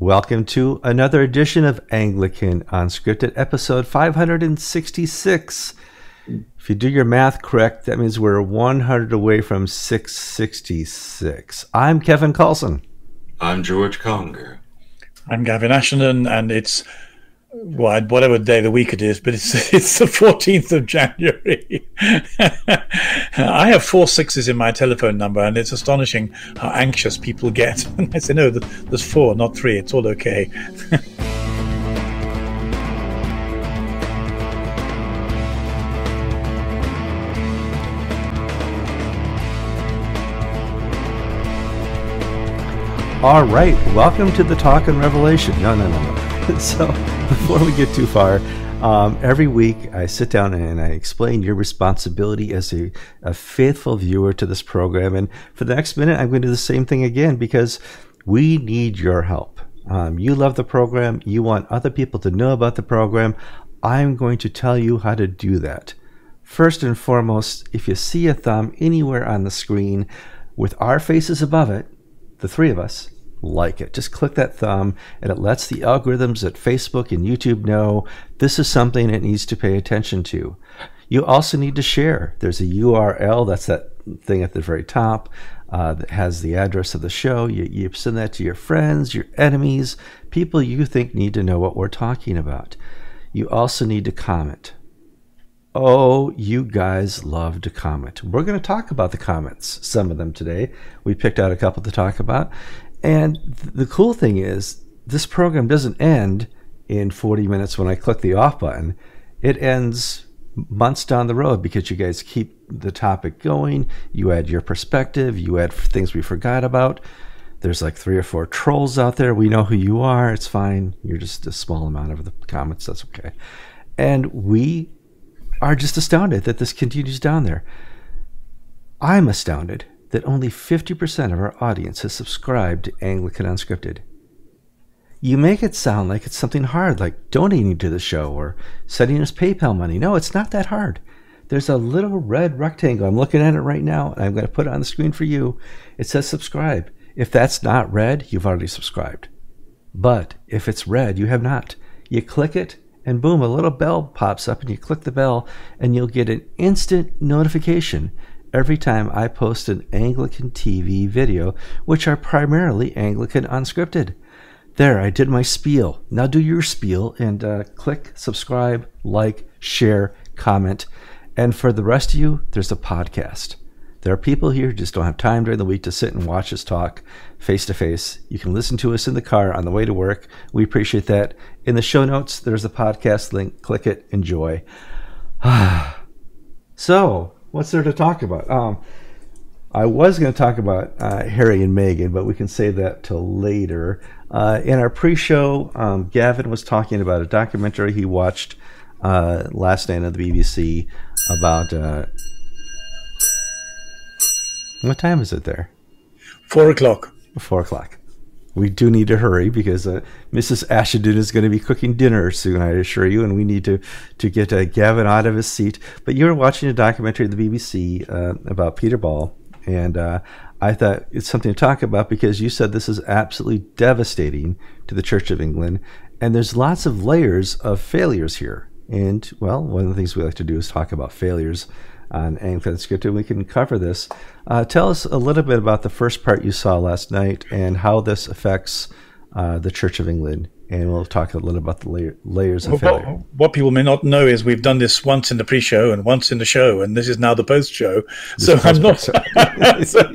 Welcome to another edition of Anglican Unscripted, episode 566. If you do your math correct, that means we're 100 away from 666. I'm Kevin Carlson. I'm George Conger. I'm Gavin Ashenden, and it's well, whatever day of the week it is, but it's it's the 14th of January. I have four sixes in my telephone number, and it's astonishing how anxious people get. And I say, no, there's four, not three. It's all okay. All right, welcome to the Talk and Revelation. No, no, no, no. so, before we get too far, um, every week I sit down and I explain your responsibility as a, a faithful viewer to this program. And for the next minute, I'm going to do the same thing again because we need your help. Um, you love the program, you want other people to know about the program. I'm going to tell you how to do that. First and foremost, if you see a thumb anywhere on the screen with our faces above it, the three of us, like it. Just click that thumb, and it lets the algorithms at Facebook and YouTube know this is something it needs to pay attention to. You also need to share. There's a URL, that's that thing at the very top uh, that has the address of the show. You, you send that to your friends, your enemies, people you think need to know what we're talking about. You also need to comment. Oh, you guys love to comment. We're going to talk about the comments, some of them today. We picked out a couple to talk about. And the cool thing is, this program doesn't end in 40 minutes when I click the off button. It ends months down the road because you guys keep the topic going. You add your perspective, you add things we forgot about. There's like three or four trolls out there. We know who you are. It's fine. You're just a small amount of the comments. That's okay. And we are just astounded that this continues down there. I'm astounded that only 50% of our audience has subscribed to Anglican Unscripted. You make it sound like it's something hard, like donating to the show or sending us PayPal money. No, it's not that hard. There's a little red rectangle. I'm looking at it right now, and I'm going to put it on the screen for you. It says subscribe. If that's not red, you've already subscribed. But if it's red, you have not. You click it, and boom, a little bell pops up, and you click the bell, and you'll get an instant notification every time I post an Anglican TV video, which are primarily Anglican unscripted. There, I did my spiel. Now do your spiel and uh, click subscribe, like, share, comment. And for the rest of you, there's a podcast. There are people here who just don't have time during the week to sit and watch us talk face to face. You can listen to us in the car on the way to work. We appreciate that. In the show notes, there's a podcast link. Click it, enjoy. so, what's there to talk about? Um, I was going to talk about uh, Harry and Meghan, but we can save that till later. Uh, in our pre-show, um, Gavin was talking about a documentary he watched uh, last night on the BBC about uh, what time is it there? Four o'clock. Four o'clock we do need to hurry because uh, Mrs. Ashenden is going to be cooking dinner soon, I assure you, and we need to to get uh, Gavin out of his seat. But you were watching a documentary at the BBC uh, about Peter Ball, and uh, I thought it's something to talk about because you said this is absolutely devastating to the Church of England, and there's lots of layers of failures here. And well, one of the things we like to do is talk about failures on Anglican Unscripted. We can cover this. Uh, tell us a little bit about the first part you saw last night and how this affects uh, the Church of England. And we'll talk a little about the layer, layers of failure. What, what, people may not know is we've done this once in the pre-show and once in the show, and this is now the post-show. This so I'm not. so,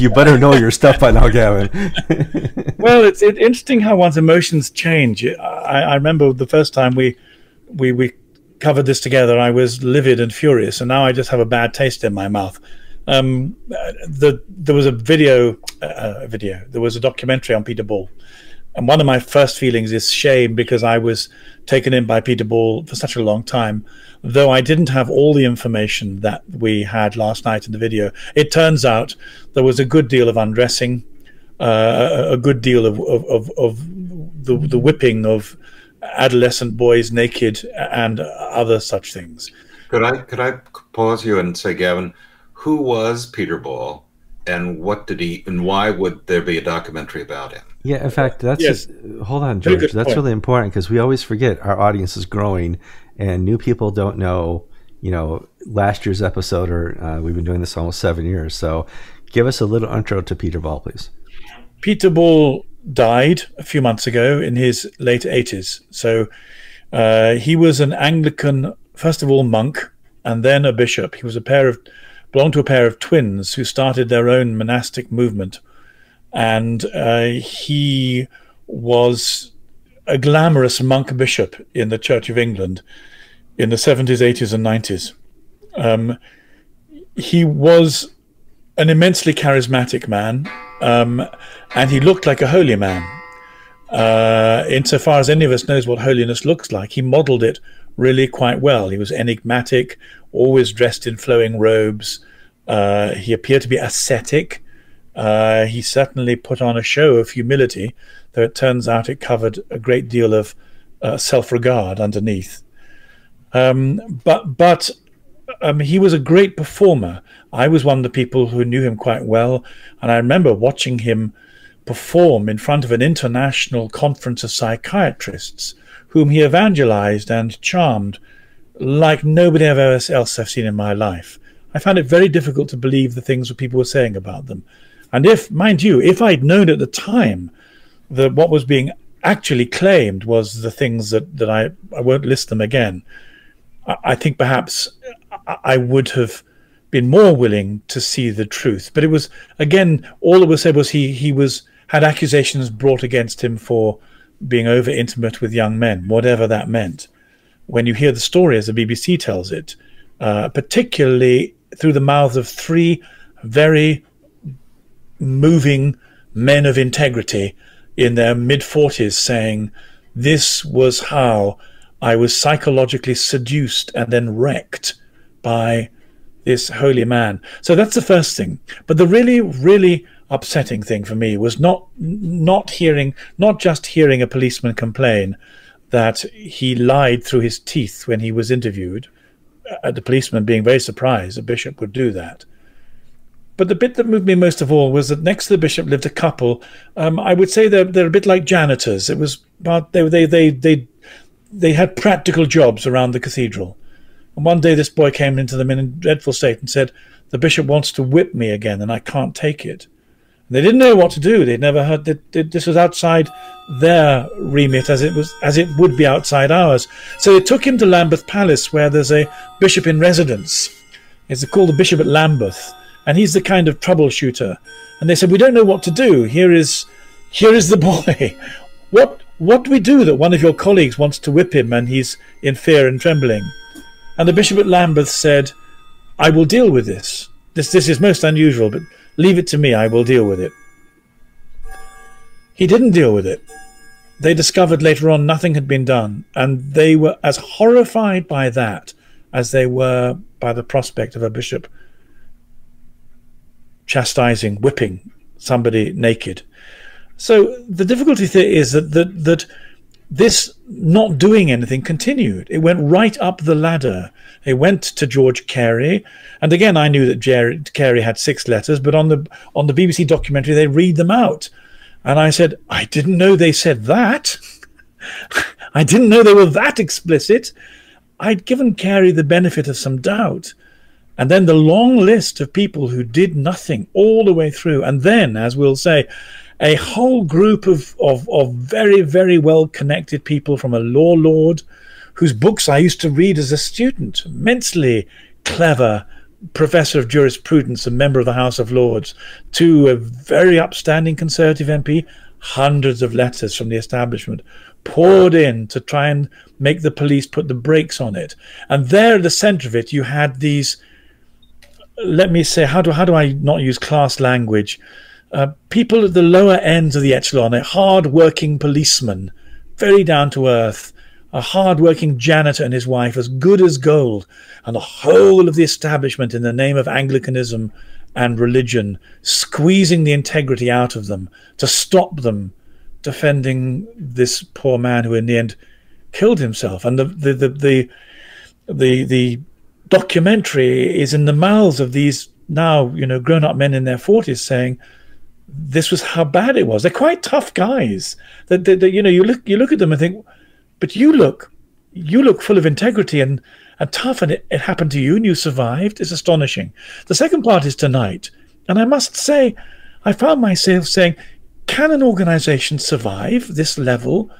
you better know your stuff by now, Gavin. well, it's, it's interesting how one's emotions change. I, I remember the first time we we we covered this together, I was livid and furious, and now I just have a bad taste in my mouth. Um, the there was a video, uh, video. There was a documentary on Peter Ball, and one of my first feelings is shame because I was taken in by Peter Ball for such a long time. Though I didn't have all the information that we had last night in the video, it turns out there was a good deal of undressing, uh, a good deal of of, of, of the, the whipping of adolescent boys naked and other such things. Could I could I pause you and say, Gavin, who was Peter Ball, and what did he and why would there be a documentary about him? Yeah, in fact, that's Yes. just, hold on, George. That's point. really important because we always forget our audience is growing, and new people don't know. You know, last year's episode, or uh, we've been doing this almost seven years. So, give us a little intro to Peter Ball, please. Peter Ball died a few months ago in his late 80s. So uh, he was an Anglican, first of all, monk, and then a bishop. He was a pair of, belonged to a pair of twins who started their own monastic movement. And uh, he was a glamorous monk bishop in the Church of England in the 70s, 80s, and 90s. Um, he was an immensely charismatic man, um, and he looked like a holy man. Uh, insofar as any of us knows what holiness looks like, he modeled it really quite well. He was enigmatic, always dressed in flowing robes. Uh, he appeared to be ascetic. Uh, he certainly put on a show of humility, though it turns out it covered a great deal of uh, self-regard underneath. Um, but but um, he was a great performer. I was one of the people who knew him quite well, and I remember watching him perform in front of an international conference of psychiatrists, whom he evangelized and charmed like nobody else I've seen in my life. I found it very difficult to believe the things that people were saying about them. And if, mind you, if I'd known at the time that what was being actually claimed was the things that, that I, I won't list them again, I, I think perhaps I would have been more willing to see the truth. But it was again, all that was said was he he was had accusations brought against him for being over intimate with young men, whatever that meant. When you hear the story as the BBC tells it, uh, particularly through the mouths of three very moving men of integrity in their mid 40s saying, This was how I was psychologically seduced and then wrecked by this holy man. So that's the first thing. But the really, really upsetting thing for me was not not hearing not just hearing a policeman complain that he lied through his teeth when he was interviewed, uh, the policeman being very surprised a bishop would do that. But the bit that moved me most of all was that next to the bishop lived a couple. Um, I would say they're they're a bit like janitors. It was about they they they they they had practical jobs around the cathedral. And one day this boy came into them in a dreadful state and said, "The bishop wants to whip me again, and I can't take it." And they didn't know what to do. They'd never heard that this was outside their remit, as it was as it would be outside ours. So they took him to Lambeth Palace, where there's a bishop in residence. It's called the bishop at Lambeth, and he's the kind of troubleshooter. And they said, "We don't know what to do. Here is, here is the boy. What what do we do that one of your colleagues wants to whip him and he's in fear and trembling?" And the bishop at Lambeth said, "I will deal with this. This this is most unusual, but leave it to me. I will deal with it." He didn't deal with it. They discovered later on nothing had been done, and they were as horrified by that as they were by the prospect of a bishop chastising, whipping somebody naked. So the difficulty there is that that that this not doing anything continued. It went right up the ladder. It went to George Carey, and again I knew that Jerry, Carey had six letters, but on the on the BBC documentary they read them out, and I said I didn't know they said that. I didn't know they were that explicit. I'd given Carey the benefit of some doubt. And then the long list of people who did nothing all the way through. And then, as we'll say, a whole group of, of, of very, very well connected people from a law lord whose books I used to read as a student, immensely clever professor of jurisprudence and member of the House of Lords, to a very upstanding Conservative MP, hundreds of letters from the establishment poured in to try and make the police put the brakes on it. And there at the center of it, you had these let me say, how do how do I not use class language? Uh, people at the lower ends of the echelon, a hard-working policeman, very down to earth, a hard-working janitor and his wife, as good as gold, and the whole of the establishment in the name of Anglicanism and religion, squeezing the integrity out of them to stop them defending this poor man who, in the end, killed himself. And the the the the the, the documentary is in the mouths of these now you know grown up men in their forties saying this was how bad it was. They're quite tough guys. That, you know you look you look at them and think, but you look you look full of integrity and and tough, and it, it happened to you and you survived. It's astonishing. The second part is tonight, and I must say, I found myself saying, can an organization survive this level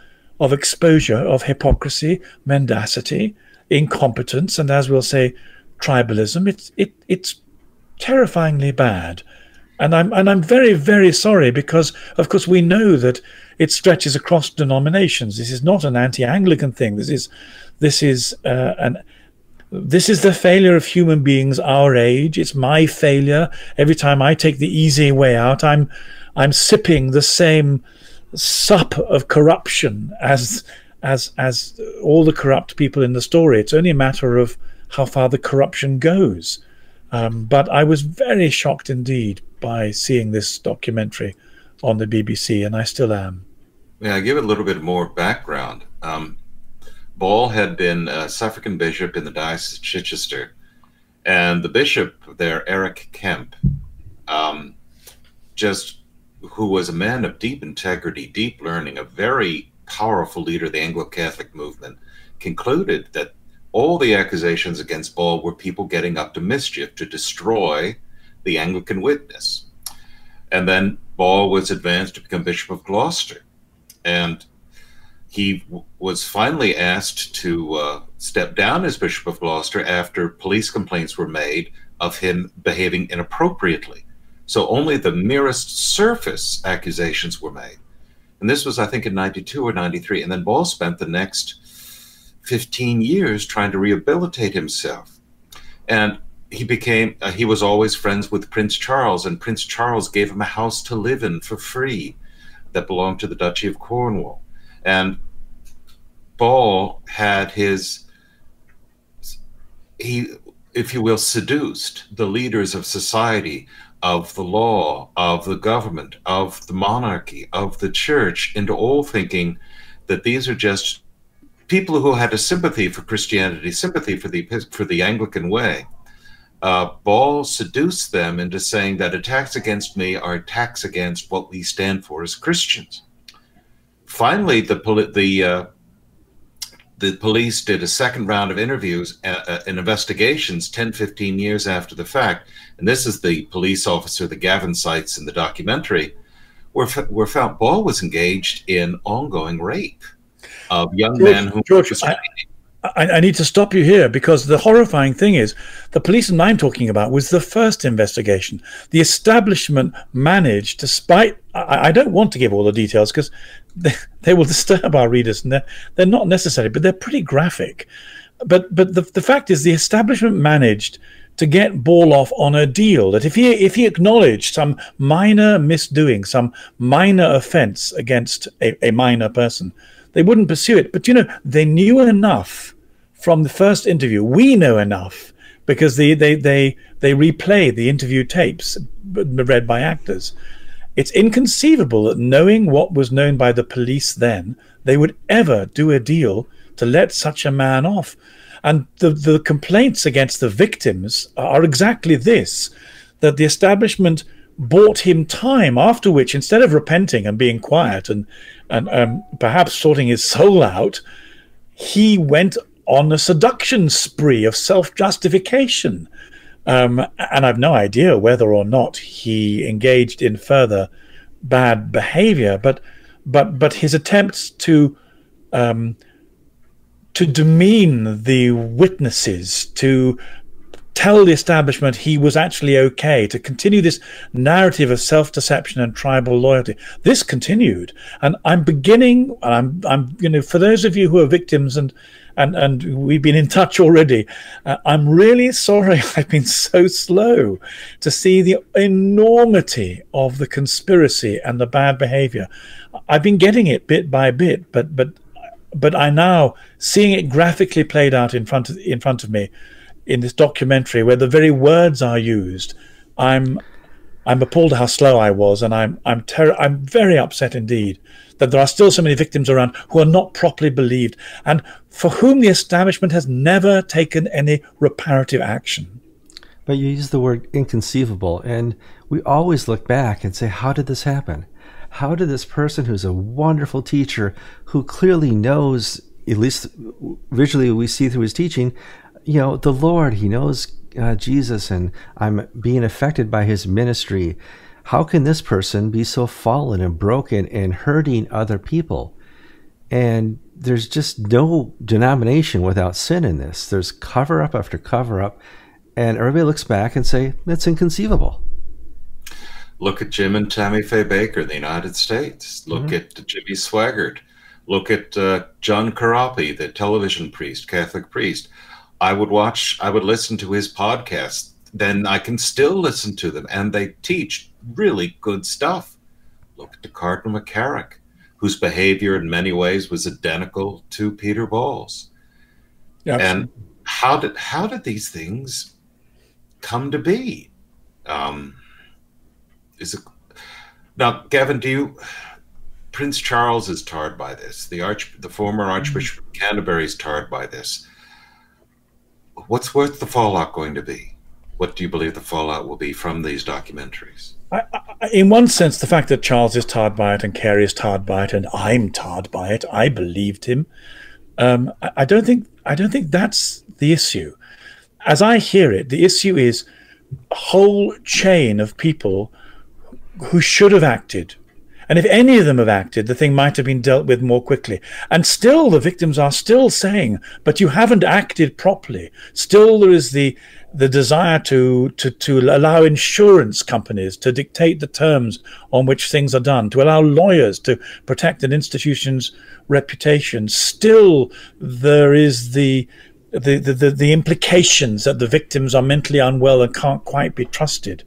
of exposure of hypocrisy, mendacity, incompetence, and as we'll say, tribalism? It's it it's terrifyingly bad. And I'm and I'm very very sorry because of course we know that it stretches across denominations. This is not an anti-Anglican thing. This is this is uh, an this is the failure of human beings our age. It's my failure. Every time I take the easy way out, I'm I'm sipping the same sup of corruption as as as all the corrupt people in the story. It's only a matter of how far the corruption goes. Um, but I was very shocked indeed by seeing this documentary on the BBC, and I still am. Yeah, I give a little bit more background. Um, Ball had been a suffragan bishop in the Diocese of Chichester, and the bishop there, Eric Kemp, um, just who was a man of deep integrity, deep learning, a very powerful leader of the Anglo Catholic movement, concluded that all the accusations against Ball were people getting up to mischief to destroy the Anglican witness. And then Ball was advanced to become Bishop of Gloucester. And he was finally asked to uh, step down as Bishop of Gloucester after police complaints were made of him behaving inappropriately. So only the merest surface accusations were made. And this was, I think, in 92 or 93. And then Ball spent the next 15 years trying to rehabilitate himself. And he became, uh, he was always friends with Prince Charles, and Prince Charles gave him a house to live in for free that belonged to the Duchy of Cornwall. And Ball had his, he, if you will, seduced the leaders of society, of the law, of the government, of the monarchy, of the church into all thinking that these are just people who had a sympathy for Christianity, sympathy for the for the Anglican way. Uh, Ball seduced them into saying that attacks against me are attacks against what we stand for as Christians. Finally, the the uh, the police did a second round of interviews uh, uh and investigations 10, 15 years after the fact. And this is the police officer that Gavin cites in the documentary, where, where found Ball was engaged in ongoing rape of young George, men who George, I, I, I, need to stop you here because the horrifying thing is the police and I'm talking about was the first investigation. The establishment managed, despite I, I don't want to give all the details because they, they will disturb our readers and they're, they're not necessary, but they're pretty graphic. But but the, the fact is the establishment managed to get Ball off on a deal that if he if he acknowledged some minor misdoing, some minor offence against a, a minor person, they wouldn't pursue it. But you know, they knew enough from the first interview. We know enough because they they they they replay the interview tapes read by actors. It's inconceivable that knowing what was known by the police then, they would ever do a deal to let such a man off. And the, the complaints against the victims are exactly this that the establishment bought him time, after which, instead of repenting and being quiet and and um, perhaps sorting his soul out, he went on a seduction spree of self justification. Um, and I've no idea whether or not he engaged in further bad behavior, but but but his attempts to um, to demean the witnesses, to tell the establishment he was actually okay, to continue this narrative of self-deception and tribal loyalty. This continued, and I'm beginning. I'm, I'm, you know, for those of you who are victims and and and we've been in touch already. Uh, I'm really sorry I've been so slow to see the enormity of the conspiracy and the bad behavior. I've been getting it bit by bit, but but but I now seeing it graphically played out in front of in front of me in this documentary where the very words are used, I'm I'm appalled how slow I was, and I'm I'm ter- I'm very upset indeed that there are still so many victims around who are not properly believed, and for whom the establishment has never taken any reparative action. But you use the word inconceivable, and we always look back and say, how did this happen? How did this person who's a wonderful teacher, who clearly knows, at least visually we see through his teaching, you know, the Lord, he knows uh, Jesus, and I'm being affected by his ministry. How can this person be so fallen and broken and hurting other people? And there's just no denomination without sin in this. There's cover up after cover up, and everybody looks back and say it's inconceivable. Look at Jim and Tammy Faye Bakker in the United States. Look mm-hmm. at Jimmy Swaggart. Look at uh, John Corapi, the television priest, Catholic priest. I would watch, I would listen to his podcast. Then I can still listen to them, and they teach really good stuff. Look at Cardinal McCarrick whose behavior in many ways was identical to Peter Ball's. Yep. And how did how did these things come to be? Um, is it now, Gavin? Do you? Prince Charles is tarred by this. The arch, the former Archbishop of Canterbury is tarred by this. What's worth the fallout going to be? What do you believe the fallout will be from these documentaries? I, I, in one sense, the fact that Charles is tarred by it and Carey is tarred by it and I'm tarred by it, I believed him. Um, I, I don't think I don't think that's the issue. As I hear it, the issue is a whole chain of people who should have acted. And if any of them have acted, the thing might have been dealt with more quickly. And still, the victims are still saying, but you haven't acted properly. Still, there is the the desire to, to, to allow insurance companies to dictate the terms on which things are done, to allow lawyers to protect an institution's reputation. Still, there is the, the, the, the, implications that the victims are mentally unwell and can't quite be trusted.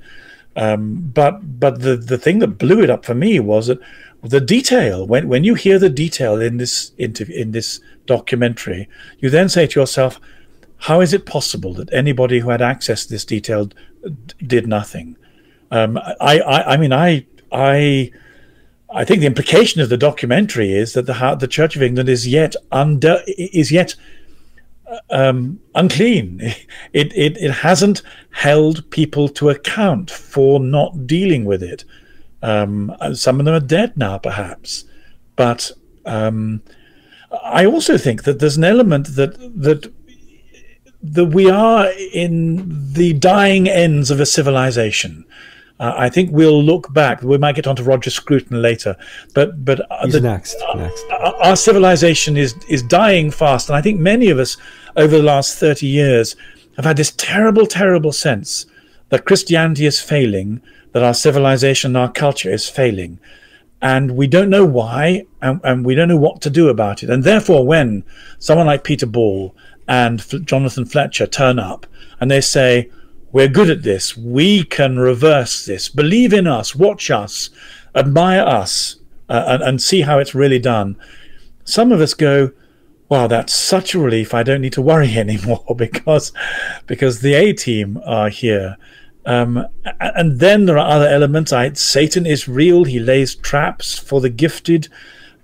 Um, but but the, the thing that blew it up for me was that the detail when when you hear the detail in this interview in this documentary, you then say to yourself, how is it possible that anybody who had access to this detail did nothing? Um, I, I, I mean, I, I, I think the implication of the documentary is that the the Church of England is yet under is yet um, unclean. It, it it hasn't held people to account for not dealing with it. Um, some of them are dead now, perhaps, but um, I also think that there's an element that that that we are in the dying ends of a civilization. Uh, I think we'll look back. We might get onto Roger Scruton later, but but uh, the, next. next. Our, our civilization is is dying fast, and I think many of us over the last thirty years have had this terrible, terrible sense that Christianity is failing, that our civilization, our culture is failing, and we don't know why, and, and we don't know what to do about it. And therefore, when someone like Peter Ball and F- Jonathan Fletcher turn up and they say, We're good at this. We can reverse this. Believe in us. Watch us. Admire us. Uh, and, and see how it's really done. Some of us go, wow, that's such a relief. I don't need to worry anymore because because the A team are here. Um, and then there are other elements. I, Satan is real. He lays traps for the gifted.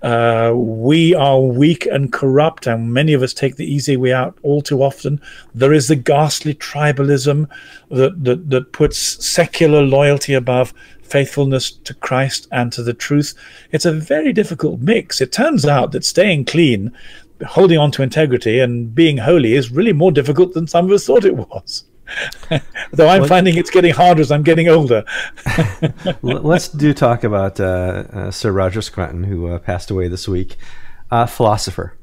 Uh, we are weak and corrupt, and many of us take the easy way out all too often. There is the ghastly tribalism that, that, that puts secular loyalty above faithfulness to Christ and to the truth. It's a very difficult mix. It turns out that staying clean, holding on to integrity, and being holy is really more difficult than some of us thought it was. Though I'm finding it's getting harder as I'm getting older. Let's do talk about uh, uh, Sir Roger Scruton, who uh, passed away this week. A philosopher,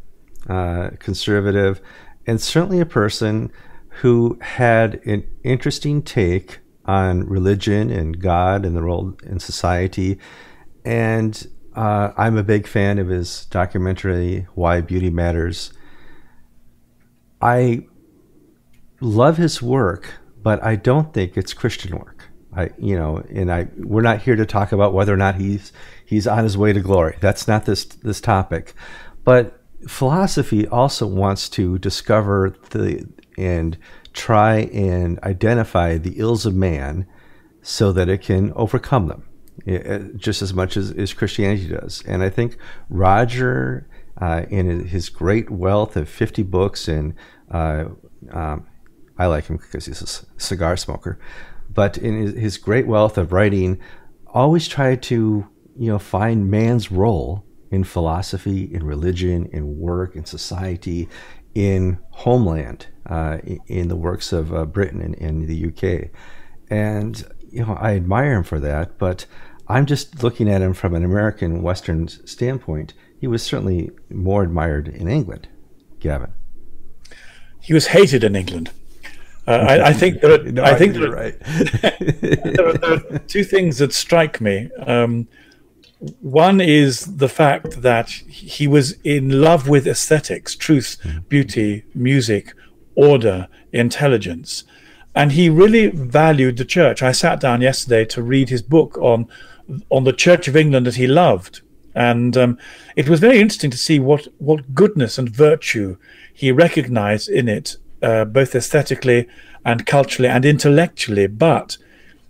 uh, conservative, and certainly a person who had an interesting take on religion and God and the role in society. And uh, I'm a big fan of his documentary, Why Beauty Matters. I love his work, but I don't think it's Christian work. I, you know, and I, we're not here to talk about whether or not he's he's on his way to glory. That's not this this topic, but philosophy also wants to discover the and try and identify the ills of man so that it can overcome them just as much as, as Christianity does. And I think Roger, uh, in his great wealth of 50 books and uh, um, I like him because he's a cigar smoker. But in his, his great wealth of writing, always tried to you know find man's role in philosophy, in religion, in work, in society, in homeland, uh, in the works of uh, Britain and in the UK. And you know, I admire him for that, but I'm just looking at him from an American Western standpoint. He was certainly more admired in England, Gavin. He was hated in England. Uh, I, I, think there are, no, I think there are, right. there, are, there, are, two things that strike me. Um, one is the fact that he was in love with aesthetics, truth, beauty, music, order, intelligence, and he really valued the church. I sat down yesterday to read his book on on the Church of England that he loved, and um, it was very interesting to see what what goodness and virtue he recognized in it, uh, both aesthetically and culturally and intellectually. But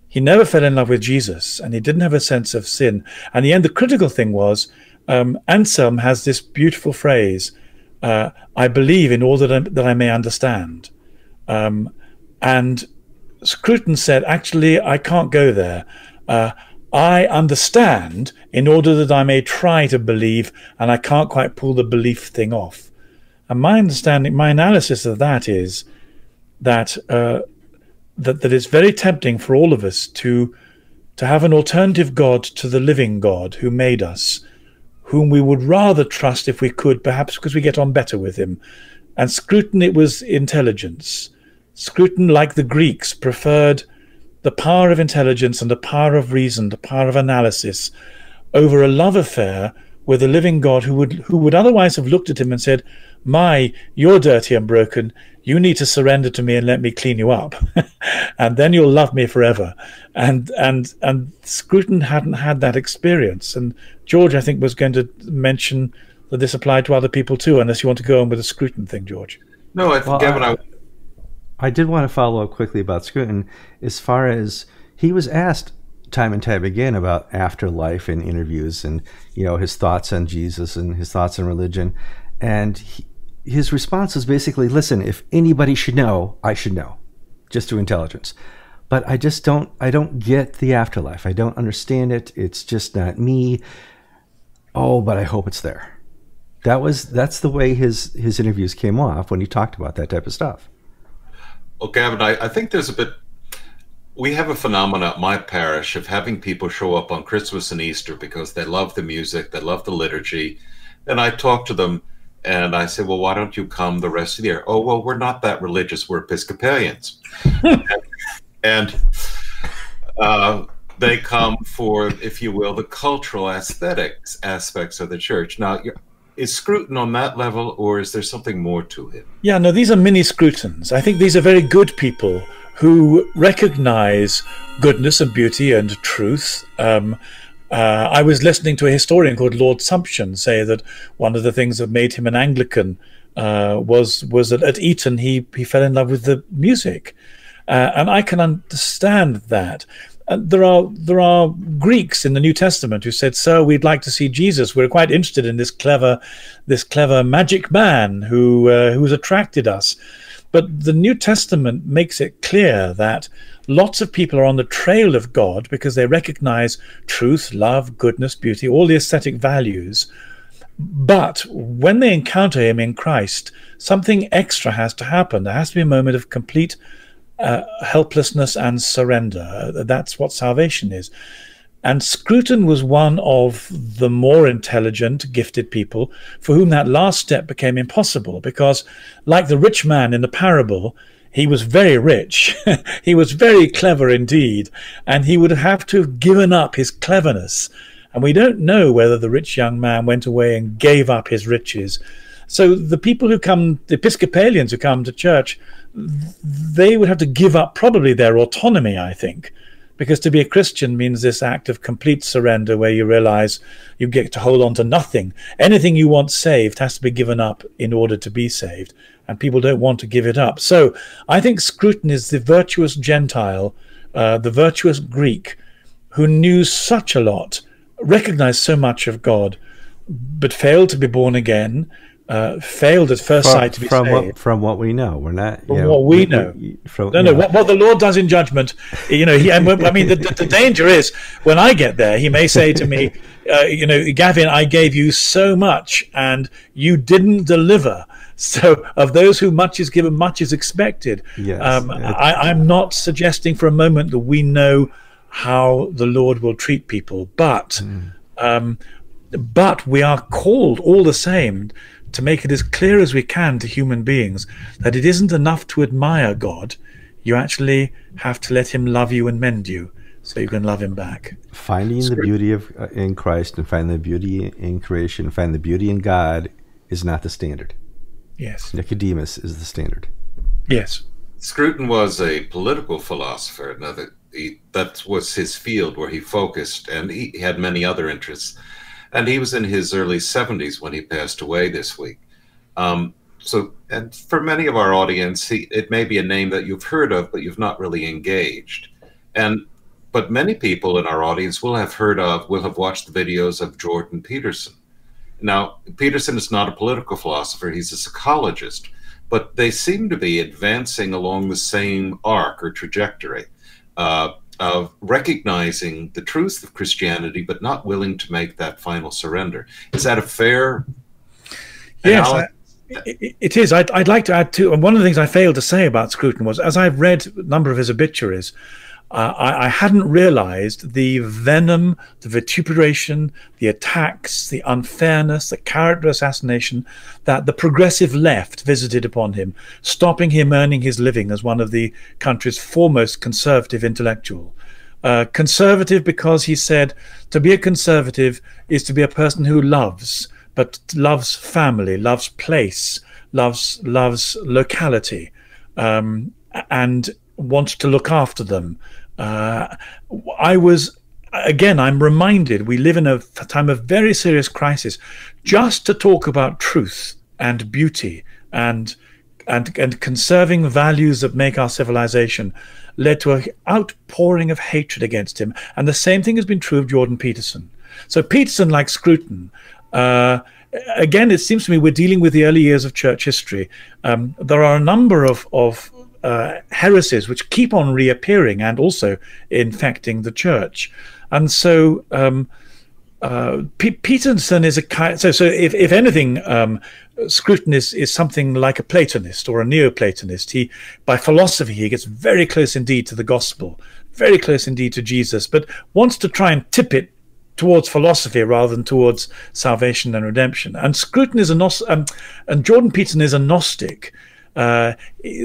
he never fell in love with Jesus, and he didn't have a sense of sin. And the end, the critical thing was um, Anselm has this beautiful phrase: uh, "I believe in all that I, that I may understand." Um, and Scruton said, "Actually, I can't go there." Uh, I understand in order that I may try to believe, and I can't quite pull the belief thing off. And my understanding, my analysis of that is that uh, that that it's very tempting for all of us to to have an alternative God to the living God who made us, whom we would rather trust if we could, perhaps because we get on better with him. And Scruton, it was intelligence. Scruton, like the Greeks, preferred the power of intelligence and the power of reason, the power of analysis, over a love affair with a living God who would who would otherwise have looked at him and said, "My, you're dirty and broken. You need to surrender to me and let me clean you up, and then you'll love me forever." And and and Scruton hadn't had that experience. And George, I think, was going to mention that this applied to other people too. Unless you want to go on with the Scruton thing, George. No, I think well, Gavin, I, I I did want to follow up quickly about Scruton. As far as he was asked time and time again about afterlife in interviews and you know his thoughts on Jesus and his thoughts on religion. And he, his response was basically listen if anybody should know I should know just through intelligence. But I just don't I don't get the afterlife. I don't understand it. It's just not me. Oh but I hope it's there. That was that's the way his his interviews came off when he talked about that type of stuff well, Gavin, I, I think there's a bit. We have a phenomenon at my parish of having people show up on Christmas and Easter because they love the music, they love the liturgy. And I talk to them and I say, well, why don't you come the rest of the year? Oh, well, we're not that religious. We're Episcopalians. and, uh, they come for, if you will, the cultural aesthetics aspects of the church. Now, is Scruton on that level, or is there something more to him? Yeah, no, these are mini Scrutons. I think these are very good people who recognize goodness and beauty and truth. Um, uh, I was listening to a historian called Lord Sumption say that one of the things that made him an Anglican uh, was was that at Eton he he fell in love with the music, uh, and I can understand that. Uh, there are there are Greeks in the New Testament who said, "Sir, we'd like to see Jesus. We're quite interested in this clever, this clever magic man who uh, who's attracted us." But the New Testament makes it clear that lots of people are on the trail of God because they recognize truth, love, goodness, beauty, all the aesthetic values. But when they encounter Him in Christ, something extra has to happen. There has to be a moment of complete uh, helplessness and surrender. That's what salvation is. And Scruton was one of the more intelligent, gifted people for whom that last step became impossible because, like the rich man in the parable, he was very rich. he was very clever indeed. And he would have to have given up his cleverness. And we don't know whether the rich young man went away and gave up his riches. So the people who come, the Episcopalians who come to church, they would have to give up probably their autonomy, I think, because to be a Christian means this act of complete surrender where you realize you get to hold on to nothing. Anything you want saved has to be given up in order to be saved, and people don't want to give it up. So I think Scruton is the virtuous Gentile, uh, the virtuous Greek, who knew such a lot, recognized so much of God, but failed to be born again uh, failed at first from, sight to be from saved. what from what we know. We're not From you know, what we know. from, No, no. know, What, what the Lord does in judgment, you know. He, I mean, the, the, the danger is when I get there, He may say to me, uh, you know, Gavin, I gave you so much, and you didn't deliver. So, of those who much is given, much is expected. Yes. Um, I, I'm not suggesting for a moment that we know how the Lord will treat people, but um, but we are called all the same to make it as clear as we can to human beings that it isn't enough to admire God. You actually have to let Him love you and mend you so you can love Him back. finding the beauty of uh, in Christ and finding the beauty in creation, finding the beauty in God is not the standard. Yes. Nicodemus is the standard. Yes. Scruton was a political philosopher. Another, he, that was his field where he focused, and he had many other interests. And he was in his early 70s when he passed away this week. Um, so, and for many of our audience, he, it may be a name that you've heard of, but you've not really engaged. And but many people in our audience will have heard of, will have watched the videos of Jordan Peterson. Now, Peterson is not a political philosopher; he's a psychologist but they seem to be advancing along the same arc or trajectory uh, of recognizing the truth of Christianity, but not willing to make that final surrender. Is that a fair? Yes. I, it, it is. I'd, I'd like to add to, and one of the things I failed to say about Scruton was, as I've read a number of his obituaries, I, I hadn't realized the venom, the vituperation, the attacks, the unfairness, the character assassination that the progressive left visited upon him, stopping him earning his living as one of the country's foremost conservative intellectual. Uh, conservative because he said to be a conservative is to be a person who loves, but loves family, loves place, loves loves locality, um, and wants to look after them. Uh, I was again. I'm reminded we live in a time of very serious crisis. Just to talk about truth and beauty and and and conserving values that make our civilization led to an outpouring of hatred against him. And the same thing has been true of Jordan Peterson. So Peterson, like Scruton, uh, again, it seems to me we're dealing with the early years of church history. Um, there are a number of of uh, heresies which keep on reappearing and also infecting the church. And so um, uh, Peterson is a kind. So, so if, if anything, um, Scruton is, something like a Platonist or a Neoplatonist. He, by philosophy, he gets very close indeed to the gospel, very close indeed to Jesus, but wants to try and tip it towards philosophy rather than towards salvation and redemption. And Scruton is a um, and Jordan Peterson is a Gnostic. Uh,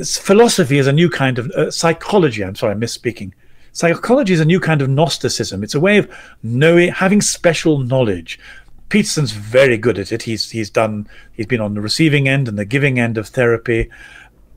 philosophy is a new kind of uh, psychology. I'm sorry, I'm misspeaking. Psychology is a new kind of Gnosticism. It's a way of knowing, having special knowledge. Peterson's very good at it. He's he's done. He's been on the receiving end and the giving end of therapy,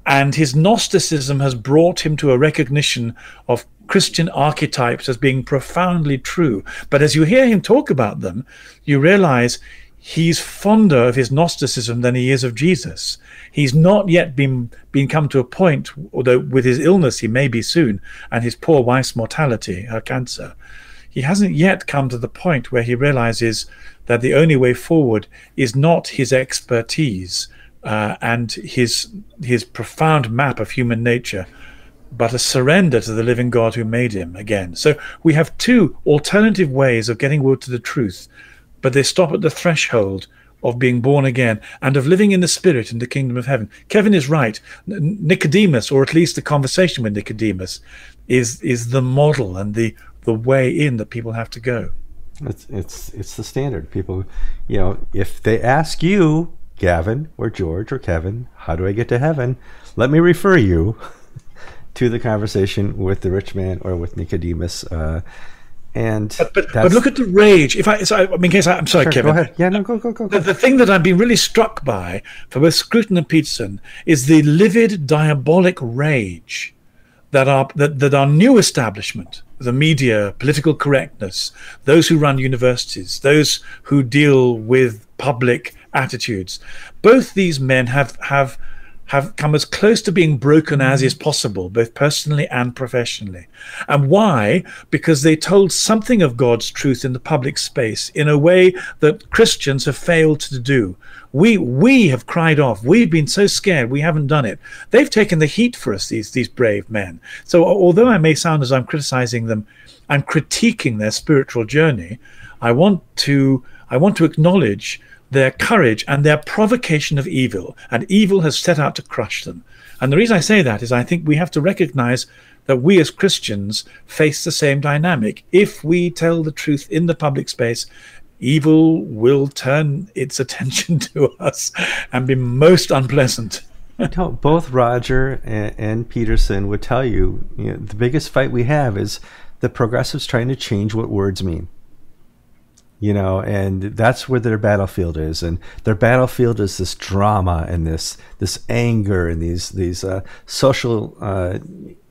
and his Gnosticism has brought him to a recognition of Christian archetypes as being profoundly true. But as you hear him talk about them, you realize he's fonder of his Gnosticism than he is of Jesus. He's not yet been been come to a point, although with his illness he may be soon, and his poor wife's mortality, her cancer. He hasn't yet come to the point where he realizes that the only way forward is not his expertise uh, and his his profound map of human nature, but a surrender to the living God who made him again. So we have two alternative ways of getting word to the truth, but they stop at the threshold of being born again and of living in the spirit in the kingdom of heaven. Kevin is right. Nicodemus, or at least the conversation with Nicodemus, is is the model and the the way in that people have to go. It's it's it's the standard. People, you know, if they ask you, Gavin or George or Kevin, how do I get to heaven? Let me refer you to the conversation with the rich man or with Nicodemus. Uh, and But but, but look at the rage. If I, so I, I mean, in case I, I'm sorry, Sure, Kevin. Go ahead. Yeah, no, go go go. The, the thing that I've been really struck by for both Scruton and Peterson is the livid, diabolic rage that our that, that our new establishment, the media, political correctness, those who run universities, those who deal with public attitudes, both these men have have have come as close to being broken as is possible, both personally and professionally. And why? Because they told something of God's truth in the public space in a way that Christians have failed to do. We we have cried off. We've been so scared we haven't done it. They've taken the heat for us, these these brave men. So although I may sound as I'm criticizing them, I'm critiquing their spiritual journey. I want to I want to acknowledge their courage and their provocation of evil, and evil has set out to crush them. And the reason I say that is I think we have to recognize that we as Christians face the same dynamic. If we tell the truth in the public space, evil will turn its attention to us and be most unpleasant. both Roger and, and, Peterson would tell you, you know, the biggest fight we have is the progressives trying to change what words mean you know, and that's where their battlefield is. And their battlefield is this drama and this this anger and these these uh, social uh,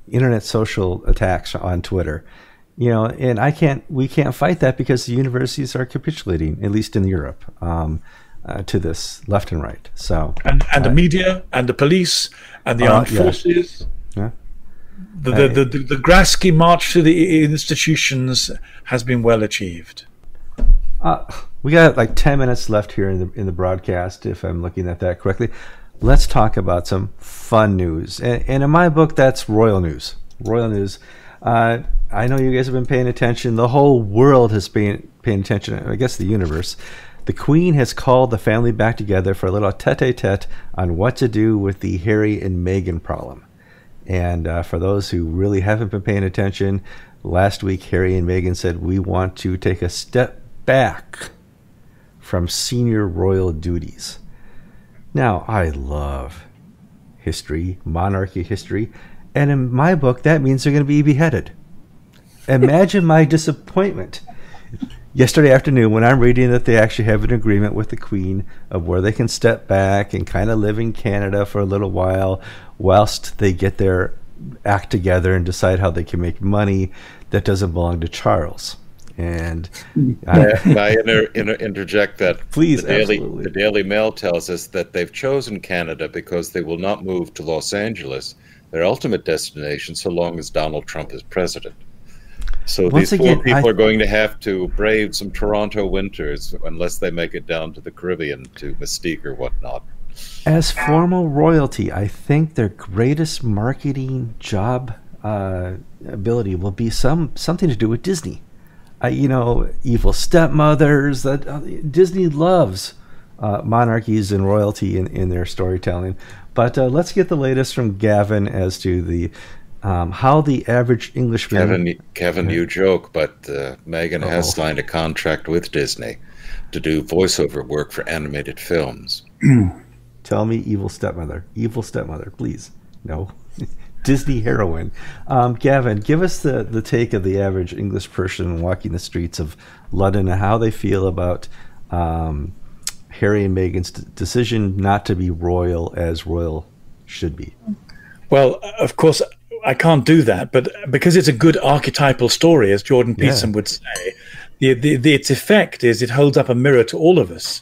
internet social attacks on Twitter. You know, and I can't we can't fight that because the universities are capitulating, at least in Europe. Um, uh, to this left and right. So and and the uh, media and the police and the uh, armed yeah. forces. Yeah. The, the, the, the, the Gramsci march to the institutions has been well achieved. Uh, we got like 10 minutes left here in the, in the broadcast, if I'm looking at that correctly. Let's talk about some fun news. And, and in my book, that's royal news. Royal news. Uh, I know you guys have been paying attention. The whole world has been paying attention. I guess the universe. The Queen has called the family back together for a little tete-a-tete on what to do with the Harry and Meghan problem. And uh, for those who really haven't been paying attention, last week Harry and Meghan said we want to take a step back from senior royal duties. Now, I love history, monarchy history, and in my book, that means they're going to be beheaded. Imagine my disappointment yesterday afternoon when I'm reading that they actually have an agreement with the Queen of where they can step back and kind of live in Canada for a little while whilst they get their act together and decide how they can make money that doesn't belong to Charles. And I, I inter, inter, interject that please, the Daily, the Daily Mail tells us that they've chosen Canada because they will not move to Los Angeles, their ultimate destination, so long as Donald Trump is president. So Once these again, poor people I, are going to have to brave some Toronto winters unless they make it down to the Caribbean to Mustique or whatnot. As formal royalty, I think their greatest marketing job uh, ability will be some something to do with Disney uh, you know, evil stepmothers. That uh, Disney loves uh, monarchies and royalty in, in their storytelling. But uh, let's get the latest from Gavin as to the um, how the average Englishman. Kevin, Kevin, you joke, but uh, Meghan has oh. signed a contract with Disney to do voiceover work for animated films. Tell me, evil stepmother, evil stepmother, please. No. Disney heroine. Um, Gavin, give us the, the take of the average English person walking the streets of London and how they feel about um, Harry and Meghan's d- decision not to be royal as royal should be. Well, of course, I can't do that, but because it's a good archetypal story, as Jordan Peterson yeah. would say, the, the, the, its effect is it holds up a mirror to all of us.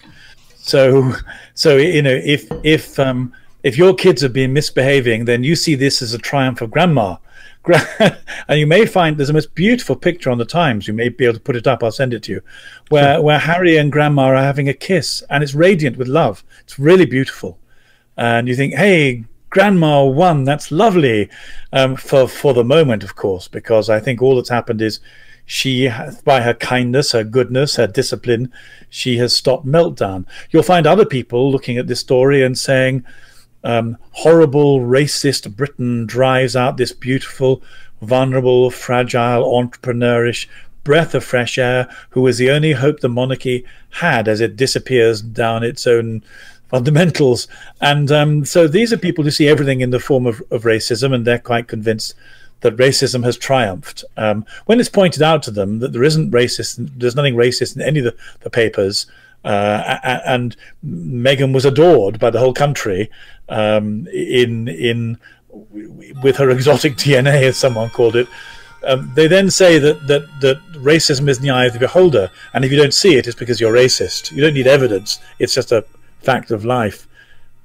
So, so you know, if if um, if your kids are being misbehaving, then you see this as a triumph of grandma. and you may find there's a most beautiful picture on the Times. You may be able to put it up. I'll send it to you, where sure. where Harry and Grandma are having a kiss, and it's radiant with love. It's really beautiful, and you think, "Hey, Grandma won. That's lovely." Um, for for the moment, of course, because I think all that's happened is she, by her kindness, her goodness, her discipline, she has stopped meltdown. You'll find other people looking at this story and saying um, horrible, racist Britain drives out this beautiful, vulnerable, fragile, entrepreneurish breath of fresh air who is the only hope the monarchy had as it disappears down its own fundamentals. And um, so these are people who see everything in the form of, of racism, and they're quite convinced that racism has triumphed. Um, when it's pointed out to them that there isn't racist, there's nothing racist in any of the, the papers, uh, and Meghan was adored by the whole country um, in in with her exotic DNA, as someone called it. Um, they then say that, that that racism is in the eye of the beholder, and if you don't see it, it's because you're racist. You don't need evidence; it's just a fact of life.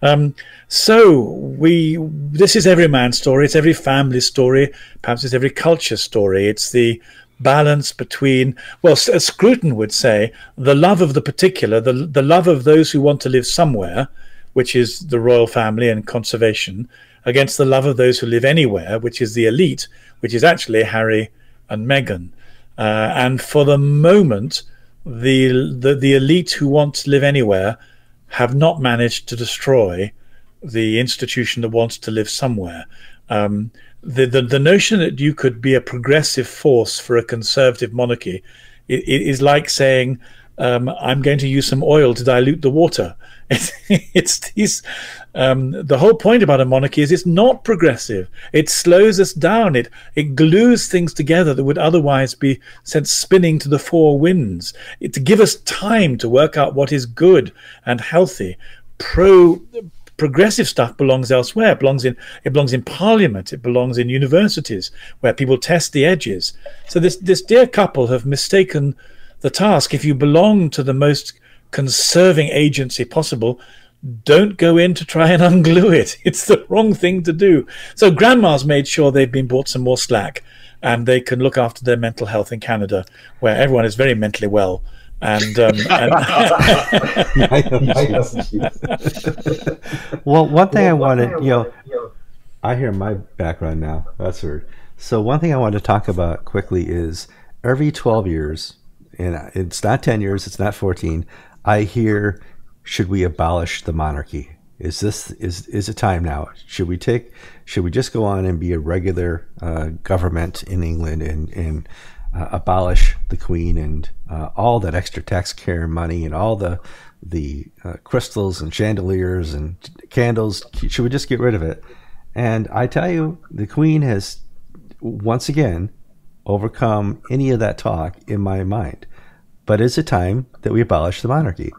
Um, so we this is every man's story. It's every family story. Perhaps it's every culture story. It's the balance between well, as Scruton would say, the love of the particular, the the love of those who want to live somewhere, which is the royal family and conservation, against the love of those who live anywhere, which is the elite, which is actually Harry and Meghan. Uh, and for the moment, the, the the elite who want to live anywhere have not managed to destroy the institution that wants to live somewhere. Um, the, the, the notion that you could be a progressive force for a conservative monarchy it, it is like saying um, I'm going to use some oil to dilute the water. It's, it's these. Um, the whole point about a monarchy is it's not progressive. It slows us down. It it glues things together that would otherwise be sent spinning to the four winds. It, to give us time to work out what is good and healthy. Pro progressive stuff belongs elsewhere. It belongs in it belongs in parliament. It belongs in universities where people test the edges. So this this dear couple have mistaken the task. If you belong to the most conserving agency possible, don't go in to try and unglue it. It's the wrong thing to do. So grandma's made sure they've been bought some more slack and they can look after their mental health in Canada, where everyone is very mentally well. And, um, and well, one thing I wanted, you know, I hear my background now. That's weird. So one thing I wanted to talk about quickly is every 12 years, and it's not 10 years, it's not 14. I hear, should we abolish the monarchy? Is this is is it time now? Should we take? Should we just go on and be a regular uh, government in England and and uh, abolish the Queen and uh, all that extra tax care money and all the the uh, crystals and chandeliers and candles? Should we just get rid of it? And I tell you, the Queen has once again overcome any of that talk in my mind. But it's a time that we abolish the monarchy?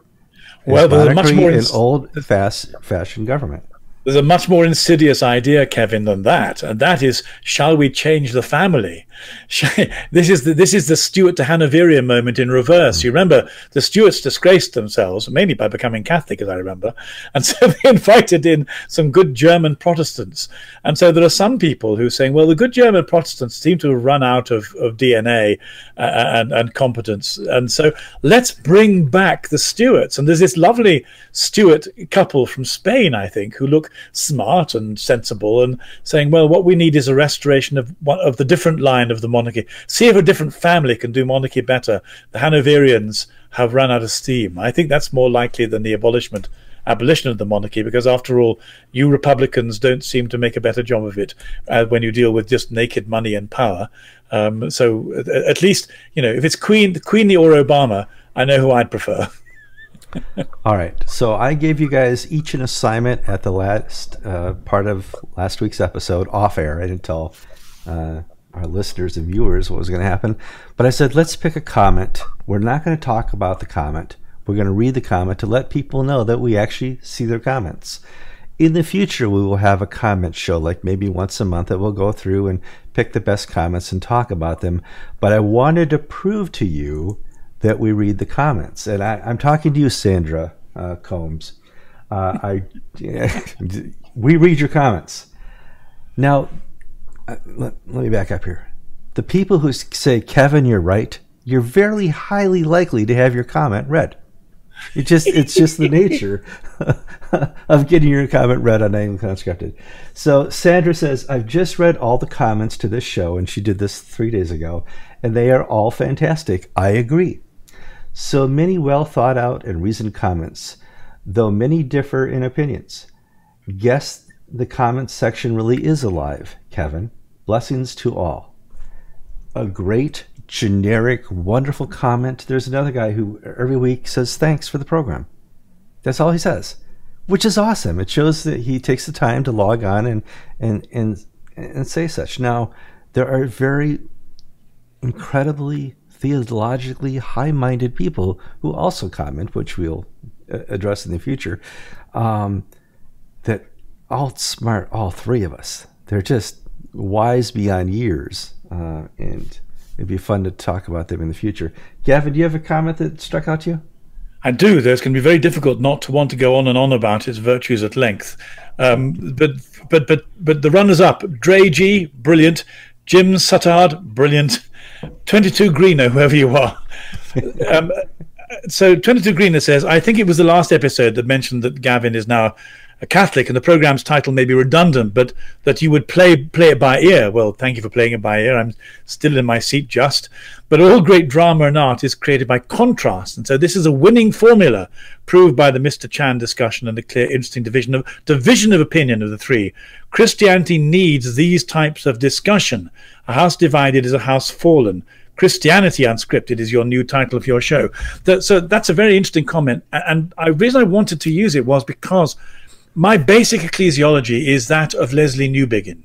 Well, there's much more an old, fast fashion government. There's a much more insidious idea, Kevin, than that, and that is: shall we change the family? this is the this is the Stuart to Hanoverian moment in reverse. You remember the Stuarts disgraced themselves mainly by becoming Catholic, as I remember, and so they invited in some good German Protestants. And so there are some people who are saying, well, the good German Protestants seem to have run out of, of DNA uh, and and competence, and so let's bring back the Stuarts. And there's this lovely Stuart couple from Spain, I think, who look smart and sensible, and saying, well, what we need is a restoration of one of the different line of the monarchy. See if a different family can do monarchy better. The Hanoverians have run out of steam. I think that's more likely than the abolishment abolition of the monarchy because after all you republicans don't seem to make a better job of it uh, when you deal with just naked money and power um, so at, at least you know if it's queen queenie or obama i know who i'd prefer all right so i gave you guys each an assignment at the last uh, part of last week's episode off air i didn't tell uh, our listeners and viewers what was going to happen. But I said, let's pick a comment. We're not going to talk about the comment. We're going to read the comment to let people know that we actually see their comments. In the future, we will have a comment show, like maybe once a month, that we'll go through and pick the best comments and talk about them. But I wanted to prove to you that we read the comments. And I, am talking to you, Sandra uh, Combs. Uh, I, we read your comments. Now, uh, let, let me back up here. The people who say, Kevin, you're right, you're very highly likely to have your comment read. It just it's just the nature of getting your comment read on Anglican Unscripted. So Sandra says, I've just read all the comments to this show, and she did this three days ago, and they are all fantastic. I agree. So many well thought out and reasoned comments, though many differ in opinions. Guess the comments section really is alive, Kevin. Blessings to all. A great, generic, wonderful comment. There's another guy who every week says thanks for the program. That's all he says, which is awesome. It shows that he takes the time to log on and and and and say such. Now, there are very incredibly theologically high-minded people who also comment, which we'll uh, address in the future. Um, that all smart, all three of us. They're just wise beyond years, uh, and it'd be fun to talk about them in the future. Gavin, do you have a comment that struck out to you? I do. There's going to be very difficult not to want to go on and on about its virtues at length. Um, but but but but the runners up: Dre G, brilliant. Jim Suttard, brilliant. 22 Greener, whoever you are. um, so 22 Greener says, I think it was the last episode that mentioned that Gavin is now a Catholic, and the program's title may be redundant, but that you would play play it by ear. Well, thank you for playing it by ear. I'm still in my seat just. But all great drama and art is created by contrast, and so this is a winning formula, proved by the Mr. Chan discussion and the clear, interesting division of division of opinion of the three. Christianity needs these types of discussion. A house divided is a house fallen. Christianity Unscripted is your new title of your show. That, so that's a very interesting comment. And the reason I wanted to use it was because my basic ecclesiology is that of Leslie Newbigin.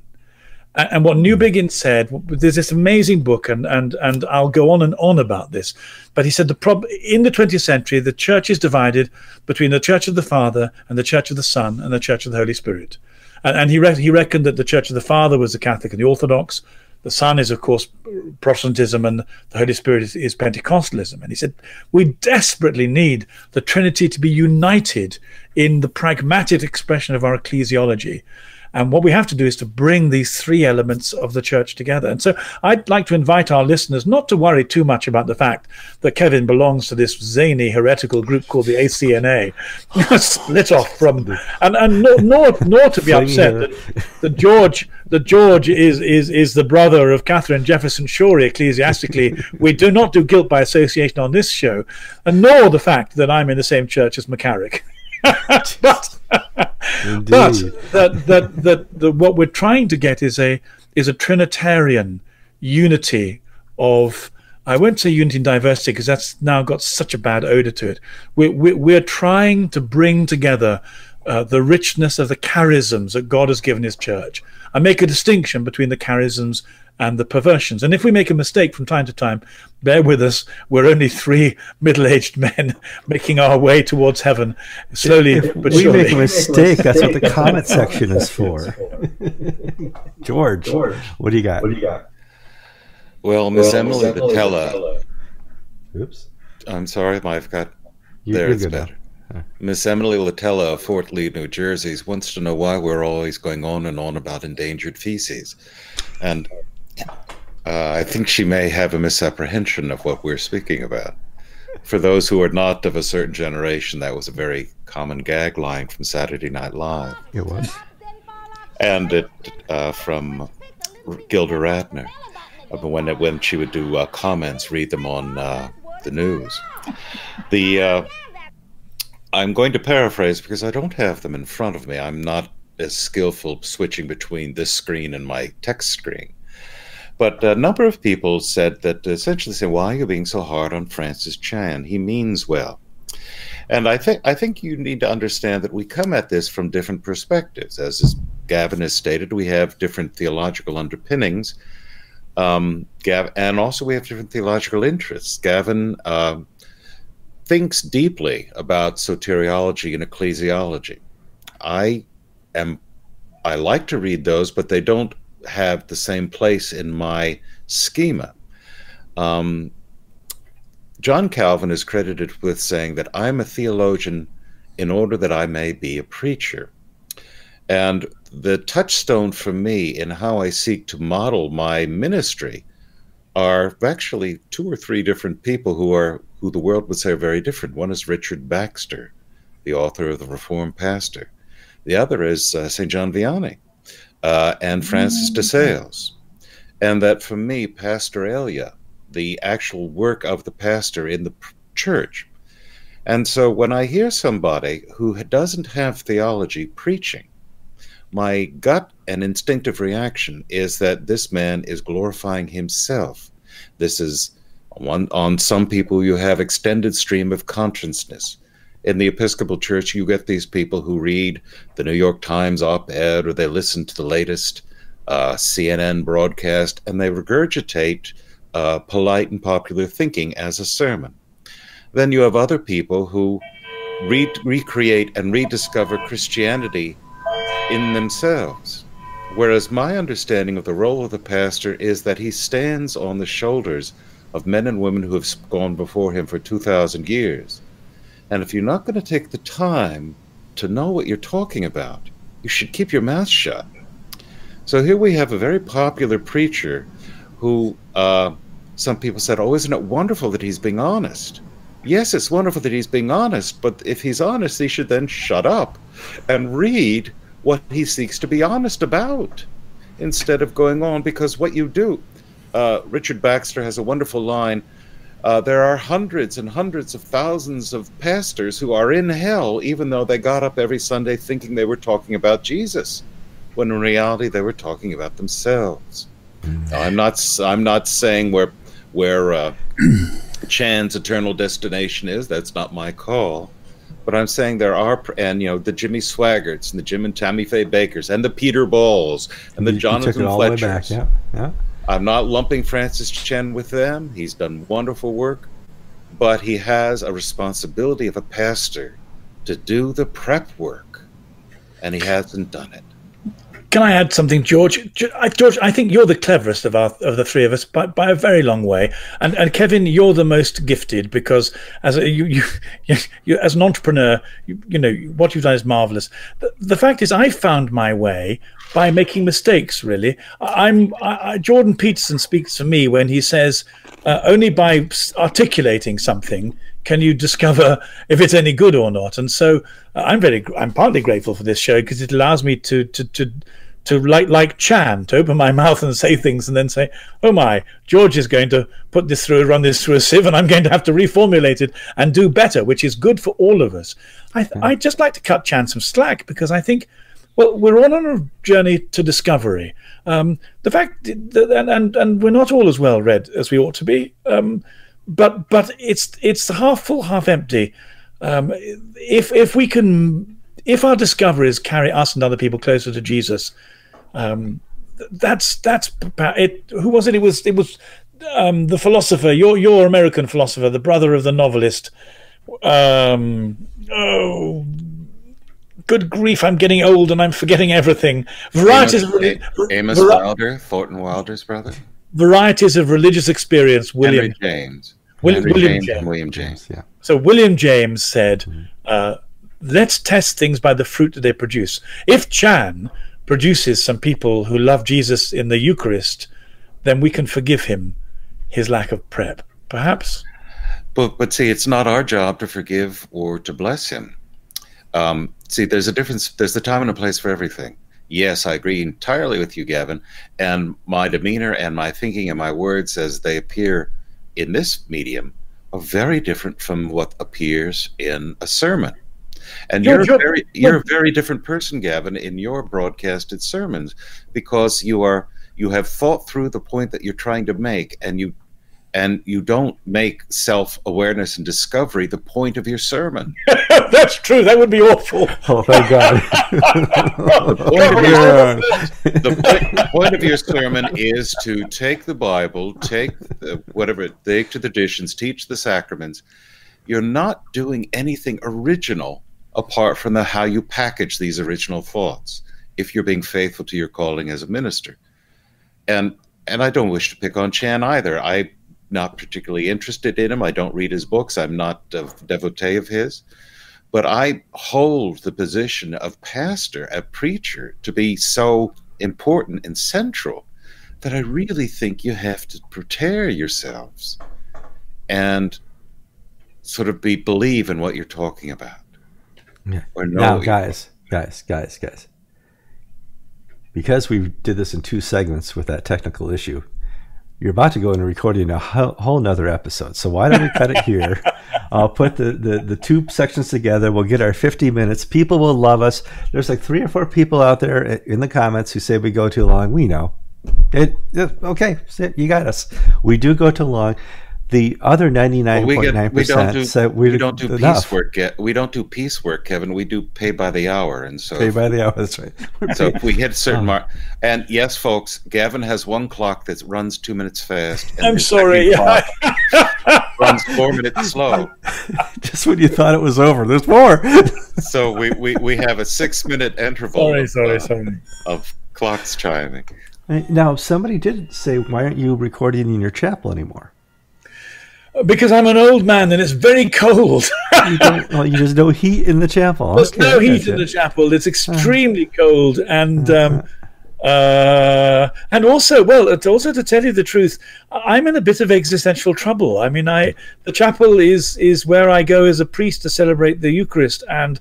And what Newbigin said, there's this amazing book, and, and, and I'll go on and on about this. But he said the prob- in the 20th century, the church is divided between the Church of the Father and the Church of the Son and the Church of the Holy Spirit. And, and he, re- he reckoned that the Church of the Father was the Catholic and the Orthodox, the Son is, of course, Protestantism, and the Holy Spirit is, is, Pentecostalism. And he said, We desperately need the Trinity to be united in the pragmatic expression of our ecclesiology. And what we have to do is to bring these three elements of the church together. And so I'd like to invite our listeners not to worry too much about the fact that Kevin belongs to this zany heretical group called the ACNA, split off from, and, and nor, nor, nor to be upset that, that George that George is is is the brother of Katharine Jefferts Schori ecclesiastically. we do not do guilt by association on this show, and nor the fact that I'm in the same church as McCarrick. But but that, that that what we're trying to get is a is a Trinitarian unity of I won't say unity and diversity because that's now got such a bad odor to it. We're, we're, we're trying to bring together uh, the richness of the charisms that God has given His church. I make a distinction between the charisms and the perversions. And if we make a mistake from time to time, bear with us. We're only three middle-aged men making our way towards heaven, slowly if but we surely. make a mistake. That's what the comment section is for. George, George, what do you got? What do you got? Well, Miss well, Emily Vitella. Oops. I'm sorry, I've got. You, there, it's good better. Miss Emily Latella of Fort Lee, New Jersey, wants to know why we're always going on and on about endangered feces. And uh, I think she may have a misapprehension of what we're speaking about. For those who are not of a certain generation, that was a very common gag line from Saturday Night Live. It was. And it uh, from Gilda Radner, when when she would do uh, comments, read them on uh, the news. The uh, I'm going to paraphrase because I don't have them in front of me. I'm not as skillful switching between this screen and my text screen. But a number of people said that essentially say, why are you being so hard on Francis Chan? He means well. And I think I think you need to understand that we come at this from different perspectives. As Gavin has stated, we have different theological underpinnings. Um, Gav- and also we have different theological interests. Gavin uh, thinks deeply about soteriology and ecclesiology. I am I like to read those, but they don't have the same place in my schema. Um, John Calvin is credited with saying that I'm a theologian in order that I may be a preacher. And the touchstone for me in how I seek to model my ministry are actually two or three different people who are who the world would say are very different. One is Richard Baxter, the author of The Reformed Pastor. The other is uh, St. John Vianney uh, and Francis de Sales. And that for me, pastoralia, the actual work of the pastor in the church. And so when I hear somebody who doesn't have theology preaching, my gut and instinctive reaction is that this man is glorifying himself. This is one, on some people, you have extended stream of consciousness. In the Episcopal Church, you get these people who read the New York Times op ed or they listen to the latest uh, CNN broadcast and they regurgitate uh, polite and popular thinking as a sermon. Then you have other people who re- recreate and rediscover Christianity in themselves. Whereas my understanding of the role of the pastor is that he stands on the shoulders of men and women who have gone before him for 2,000 years. And if you're not going to take the time to know what you're talking about, you should keep your mouth shut. So here we have a very popular preacher who uh, some people said, Oh, isn't it wonderful that he's being honest? Yes, it's wonderful that he's being honest, but if he's honest, he should then shut up and read what he seeks to be honest about instead of going on. Because what you do, uh, Richard Baxter has a wonderful line. Uh, there are hundreds and hundreds of thousands of pastors who are in hell, even though they got up every Sunday thinking they were talking about Jesus, when in reality they were talking about themselves. Now, I'm not. I'm not saying where where uh, Chan's eternal destination is. That's not my call. But I'm saying there are, and you know, the Jimmy Swaggarts and the Jim and Tammy Faye Bakers and the Peter Balls and the You- you Jonathan took it all the way Fletchers. back. Yeah, yeah. I'm not lumping Francis Chan with them. He's done wonderful work, but he has a responsibility of a pastor to do the prep work, and he hasn't done it. Can I add something, George? George, I think you're the cleverest of our of the three of us by, by a very long way, and and Kevin, you're the most gifted because as a, you you you as an entrepreneur, you, you know what you've done is marvelous. The, the fact is, I found my way by making mistakes. Really, I'm I, I, Jordan Peterson speaks for me when he says uh, only by articulating something can you discover if it's any good or not. And so uh, I'm very I'm partly grateful for this show because it allows me to to to to like like Chan to open my mouth and say things and then say, "Oh my, George is going to put this through, run this through a sieve, and I'm going to have to reformulate it and do better," which is good for all of us. I I just like to cut Chan some slack because I think. Well, we're on a journey to discovery. Um, the fact that, and, and and we're not all as well read as we ought to be. Um, but but it's it's half full, half empty. Um, if if we can, if our discoveries carry us and other people closer to Jesus, um, that's that's it. Who was it? It was it was um, the philosopher, your your American philosopher, the brother of the novelist. Um, oh, good grief! I'm getting old and I'm forgetting everything. Varieties of Amos, reli- Amos vari- Wilder, Thornton Wilder's brother, varieties of religious experience. William Henry James, Will- Henry William James, James. and William James. Yeah. So William James said, Mm-hmm. uh, "Let's test things by the fruit that they produce." If Chan produces some people who love Jesus in the Eucharist, then we can forgive him his lack of prep. Perhaps. But but see, it's not our job to forgive or to bless him. Um, see, there's a difference. There's a time and a place for everything. Yes, I agree entirely with you, Gavin. And my demeanor and my thinking and my words as they appear in this medium are very different from what appears in a sermon. And You're- you're, a you're- very you're a very different person, Gavin, in your broadcasted sermons because you are you have thought through the point that you're trying to make and you and you don't make self-awareness and discovery the point of your sermon. That's true. That would be awful. Oh, thank God. Yeah. the, point, the point of your sermon is to take the Bible, take the, whatever, take to the traditions, teach the sacraments. You're not doing anything original apart from the how you package these original thoughts. If you're being faithful to your calling as a minister, and and I don't wish to pick on Chan either. I'm not particularly interested in him. I don't read his books. I'm not a devotee of his but I hold the position of pastor, a preacher, to be so important and central that I really think you have to prepare yourselves and sort of be believe in what you're talking about. Yeah. Or know now, guys, guys, guys, guys. Because we did this in two segments with that technical issue, you're about to go into recording a whole, whole nother episode. So why don't we cut it here? I'll put the, the, the two sections together. We'll get our 50 minutes. People will love us. There's like three or four people out there in the comments who say we go too long. We know. It, it- okay, you got us. We do go too long. The other Well, we, we don't 99.9% do said we we don't do enough. piecework. Get, we don't do piecework, Kevin. We do pay by the hour, and so Pay by the hour. That's right. So if we hit a certain Um, mark, and yes, folks, Gavin has one clock that runs two minutes fast. And I'm sorry. second runs four minutes slow. Just when you thought it was over, there's more. So we, we, we have a six minute interval sorry, of, sorry, uh, sorry. of clocks chiming. now, somebody did say, "Why aren't you recording in your chapel anymore?" Because I'm an old man and it's very cold. you don't, well, you just no heat in the chapel. There's Okay, no heat in the chapel. It's extremely cold, and um, uh, and also, well, also to tell you the truth, I'm in a bit of existential trouble. I mean, I the chapel is is where I go as a priest to celebrate the Eucharist, and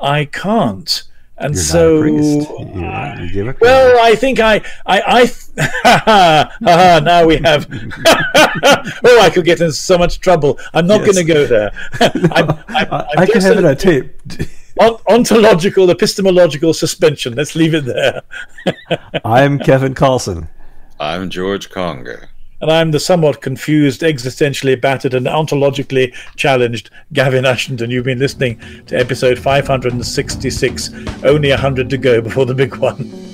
I can't. And You're so, not a priest. You, you give a well, I think I, I, I. Now we have. oh, I could get in so much trouble. I'm not Yes. going to go there. I'm, I'm, I, I'm I can have it on tape. ontological, epistemological suspension. Let's leave it there. I'm Kevin Kallsen. I'm George Conger. And I'm the somewhat confused, existentially battered, and ontologically challenged Gavin Ashenden. You've been listening to episode 566, only 100 to go before the big one.